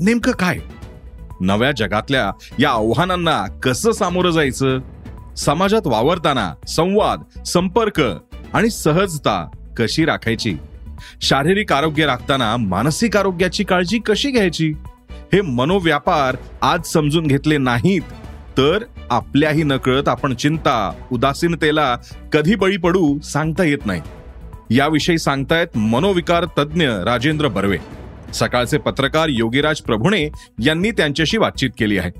नेमकं काय? नव्या जगातल्या या आव्हानांना कसं सामोरं जायचं? समाजात वावरताना संवाद संपर्क आणि सहजता कशी राखायची? शारीरिक आरोग्य राखताना मानसिक आरोग्याची काळजी कशी घ्यायची? हे मनोव्यापार आज समजून घेतले नाहीत तर आपल्याही नकळत आपण चिंता उदासीनतेला कधी बळी पडू सांगता येत नाही. याविषयी सांगतायत मनोविकार तज्ज्ञ राजेंद्र बर्वे. सकाळचे पत्रकार योगीराज प्रभुणे यांनी त्यांच्याशी बातचीत केली आहे.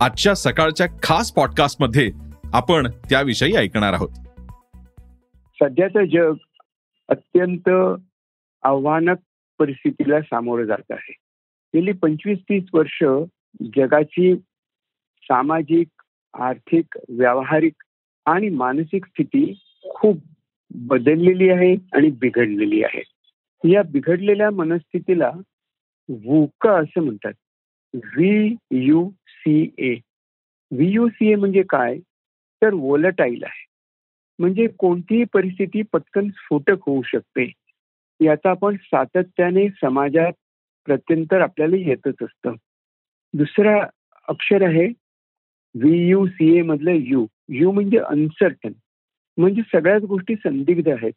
आजच्या सकाळच्या खास पॉडकास्टमध्ये आपण त्याविषयी ऐकणार आहोत. सध्याचं जग अत्यंत आव्हानक परिस्थितीला सामोरं जात आहे. गेली पंचवीस तीस वर्ष जगाची सामाजिक आर्थिक व्यावहारिक आणि मानसिक स्थिती खूप बदललेली आहे आणि बिघडलेली आहे. या बिघडलेल्या मनस्थितीला वुका असं म्हणतात. V U C A V U C A म्हणजे काय? तर वोलटाईल आहे. म्हणजे कोणतीही परिस्थिती पटकन स्फोटक होऊ शकते. याचा आपण सातत्याने समाजात प्रत्यंतर आपल्याला येतच असतं. दुसरा अक्षर आहे व्ही यू सी ए मधलं यू यू म्हणजे अनसर्टन म्हणजे सगळ्याच गोष्टी संदिग्ध आहेत.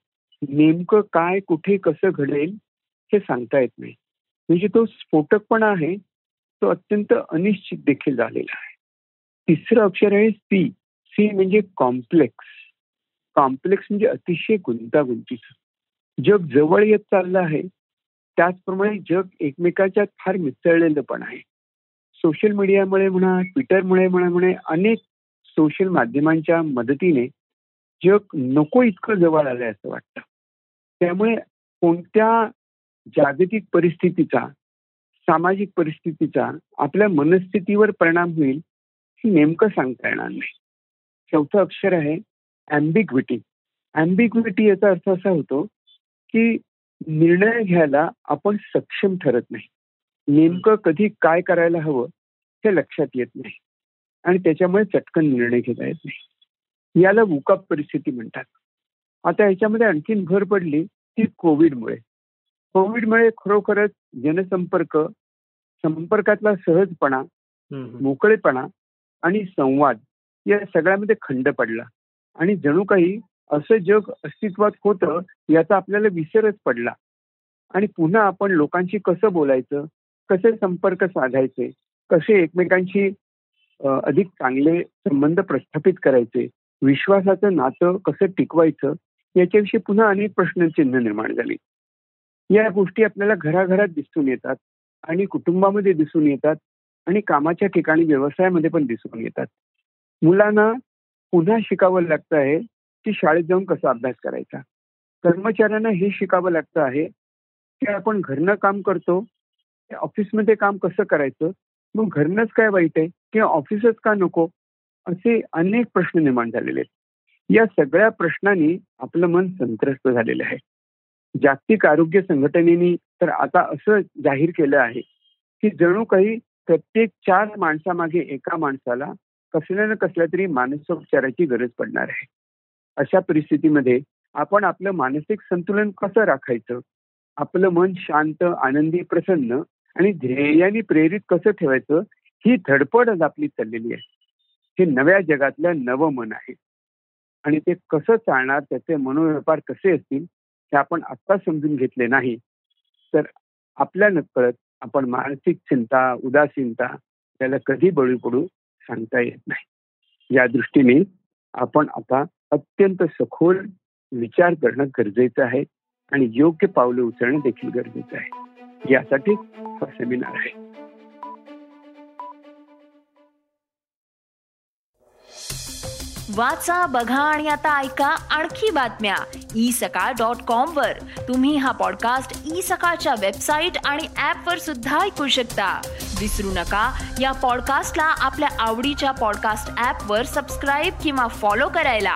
नेमकं काय कुठे कसं घडेल हे सांगता येत नाही. म्हणजे तो स्फोटकपणा आहे तो अत्यंत अनिश्चित देखील झालेला आहे. तिसरं अक्षर आहे सी सी म्हणजे कॉम्प्लेक्स कॉम्प्लेक्स म्हणजे अतिशय गुंतागुंतीचं. जग जवळ येत चाललं आहे त्याचप्रमाणे जग एकमेकाच्या फार मिसळलेलं पण आहे. सोशल मीडियामुळे म्हणा ट्विटरमुळे म्हणा म्हणे अनेक सोशल माध्यमांच्या मदतीने जग नको इतकं जवळ आलंय असं वाटतं. त्यामुळे कोणत्या जागतिक परिस्थितीचा सामाजिक परिस्थितीचा आपल्या मनस्थितीवर परिणाम होईल हे नेमकं सांगता येणार नाही. चौथं अक्षर आहे अँबिग्विटी अँबिग्विटी याचा अर्थ असा होतो की निर्णय घ्यायला आपण सक्षम ठरत नाही. नेमकं कधी काय करायला हवं हे लक्षात येत नाही आणि त्याच्यामुळे चटकन निर्णय घेता येत नाही. याला वुकअप परिस्थिती म्हणतात. आता याच्यामध्ये आणखीन भर पडली ती कोविडमुळे. कोविडमुळे खरोखरच जनसंपर्क संपर्कातला सहजपणा मोकळेपणा आणि संवाद या सगळ्यामध्ये खंड पडला. आणि जणू काही असं जग अस्तित्वात होतं याचा आपल्याला विसरच पडला. आणि पुन्हा आपण लोकांशी कसं बोलायचं कसे संपर्क साधायचे कसे एकमेकांशी अधिक चांगले संबंध प्रस्थापित करायचे विश्वासाचं नातं कसं टिकवायचं याच्याविषयी पुन्हा अनेक प्रश्नचिन्ह निर्माण झाली. या गोष्टी आपल्याला घराघरात दिसून येतात आणि कुटुंबामध्ये दिसून येतात आणि कामाच्या ठिकाणी व्यवसायामध्ये पण दिसून येतात. मुलांना पुन्हा शिकावं लागतं आहे की शाळेत जाऊन कसा अभ्यास करायचा? कर्मचाऱ्यांना हे शिकावं लागतं आहे की आपण घरनं काम करतो ऑफिसमध्ये काम कसं करायचं? मग घरनंच काय वाईट आहे किंवा ऑफिसच का नको? असे अनेक प्रश्न निर्माण झालेले आहेत. या सगळ्या प्रश्नांनी आपलं मन संत्रस्त झालेलं आहे. जागतिक आरोग्य संघटनेने तर आता असं जाहीर केलं आहे की जणू काही प्रत्येक चार माणसामागे एका माणसाला कसल्या ना कसल्या तरी मानसोपचाराची गरज पडणार आहे. अशा परिस्थितीमध्ये आपण आपलं मानसिक संतुलन कसं राखायचं? आपलं मन शांत आनंदी प्रसन्न आणि ध्येयाने प्रेरित कसं ठेवायचं? ही धडपड आज आपली चाललेली आहे. हे नव्या जगातलं नवं मन आहे. आणि ते कसं चालणार? त्याचे मनोव्यापार कसे असतील? हे आपण आत्ता समजून घेतले नाही तर आपल्या नकळत आपण मानसिक चिंता उदासीनता त्याला कधी बळी पडू सांगता येत नाही. या दृष्टीने आपण आता अत्यंत सखोल विचार करणं गरजेचं आहे आणि योग्य पावलं उचलणं देखील गरजेचं आहे. यासाठी हा सेमिनार आहे. वाचा बघा आणि आता ऐका आणखी बातम्या. ई सकाळ डॉट कॉम वर. तुम्ही हा पॉडकास्ट ई सकाळच्या वेबसाईट आणि ऍप वर सुद्धा ऐकू शकता. विसरू नका या पॉडकास्टला आपल्या आवडीच्या पॉडकास्ट ऍप वर सबस्क्राईब किंवा फॉलो करायला.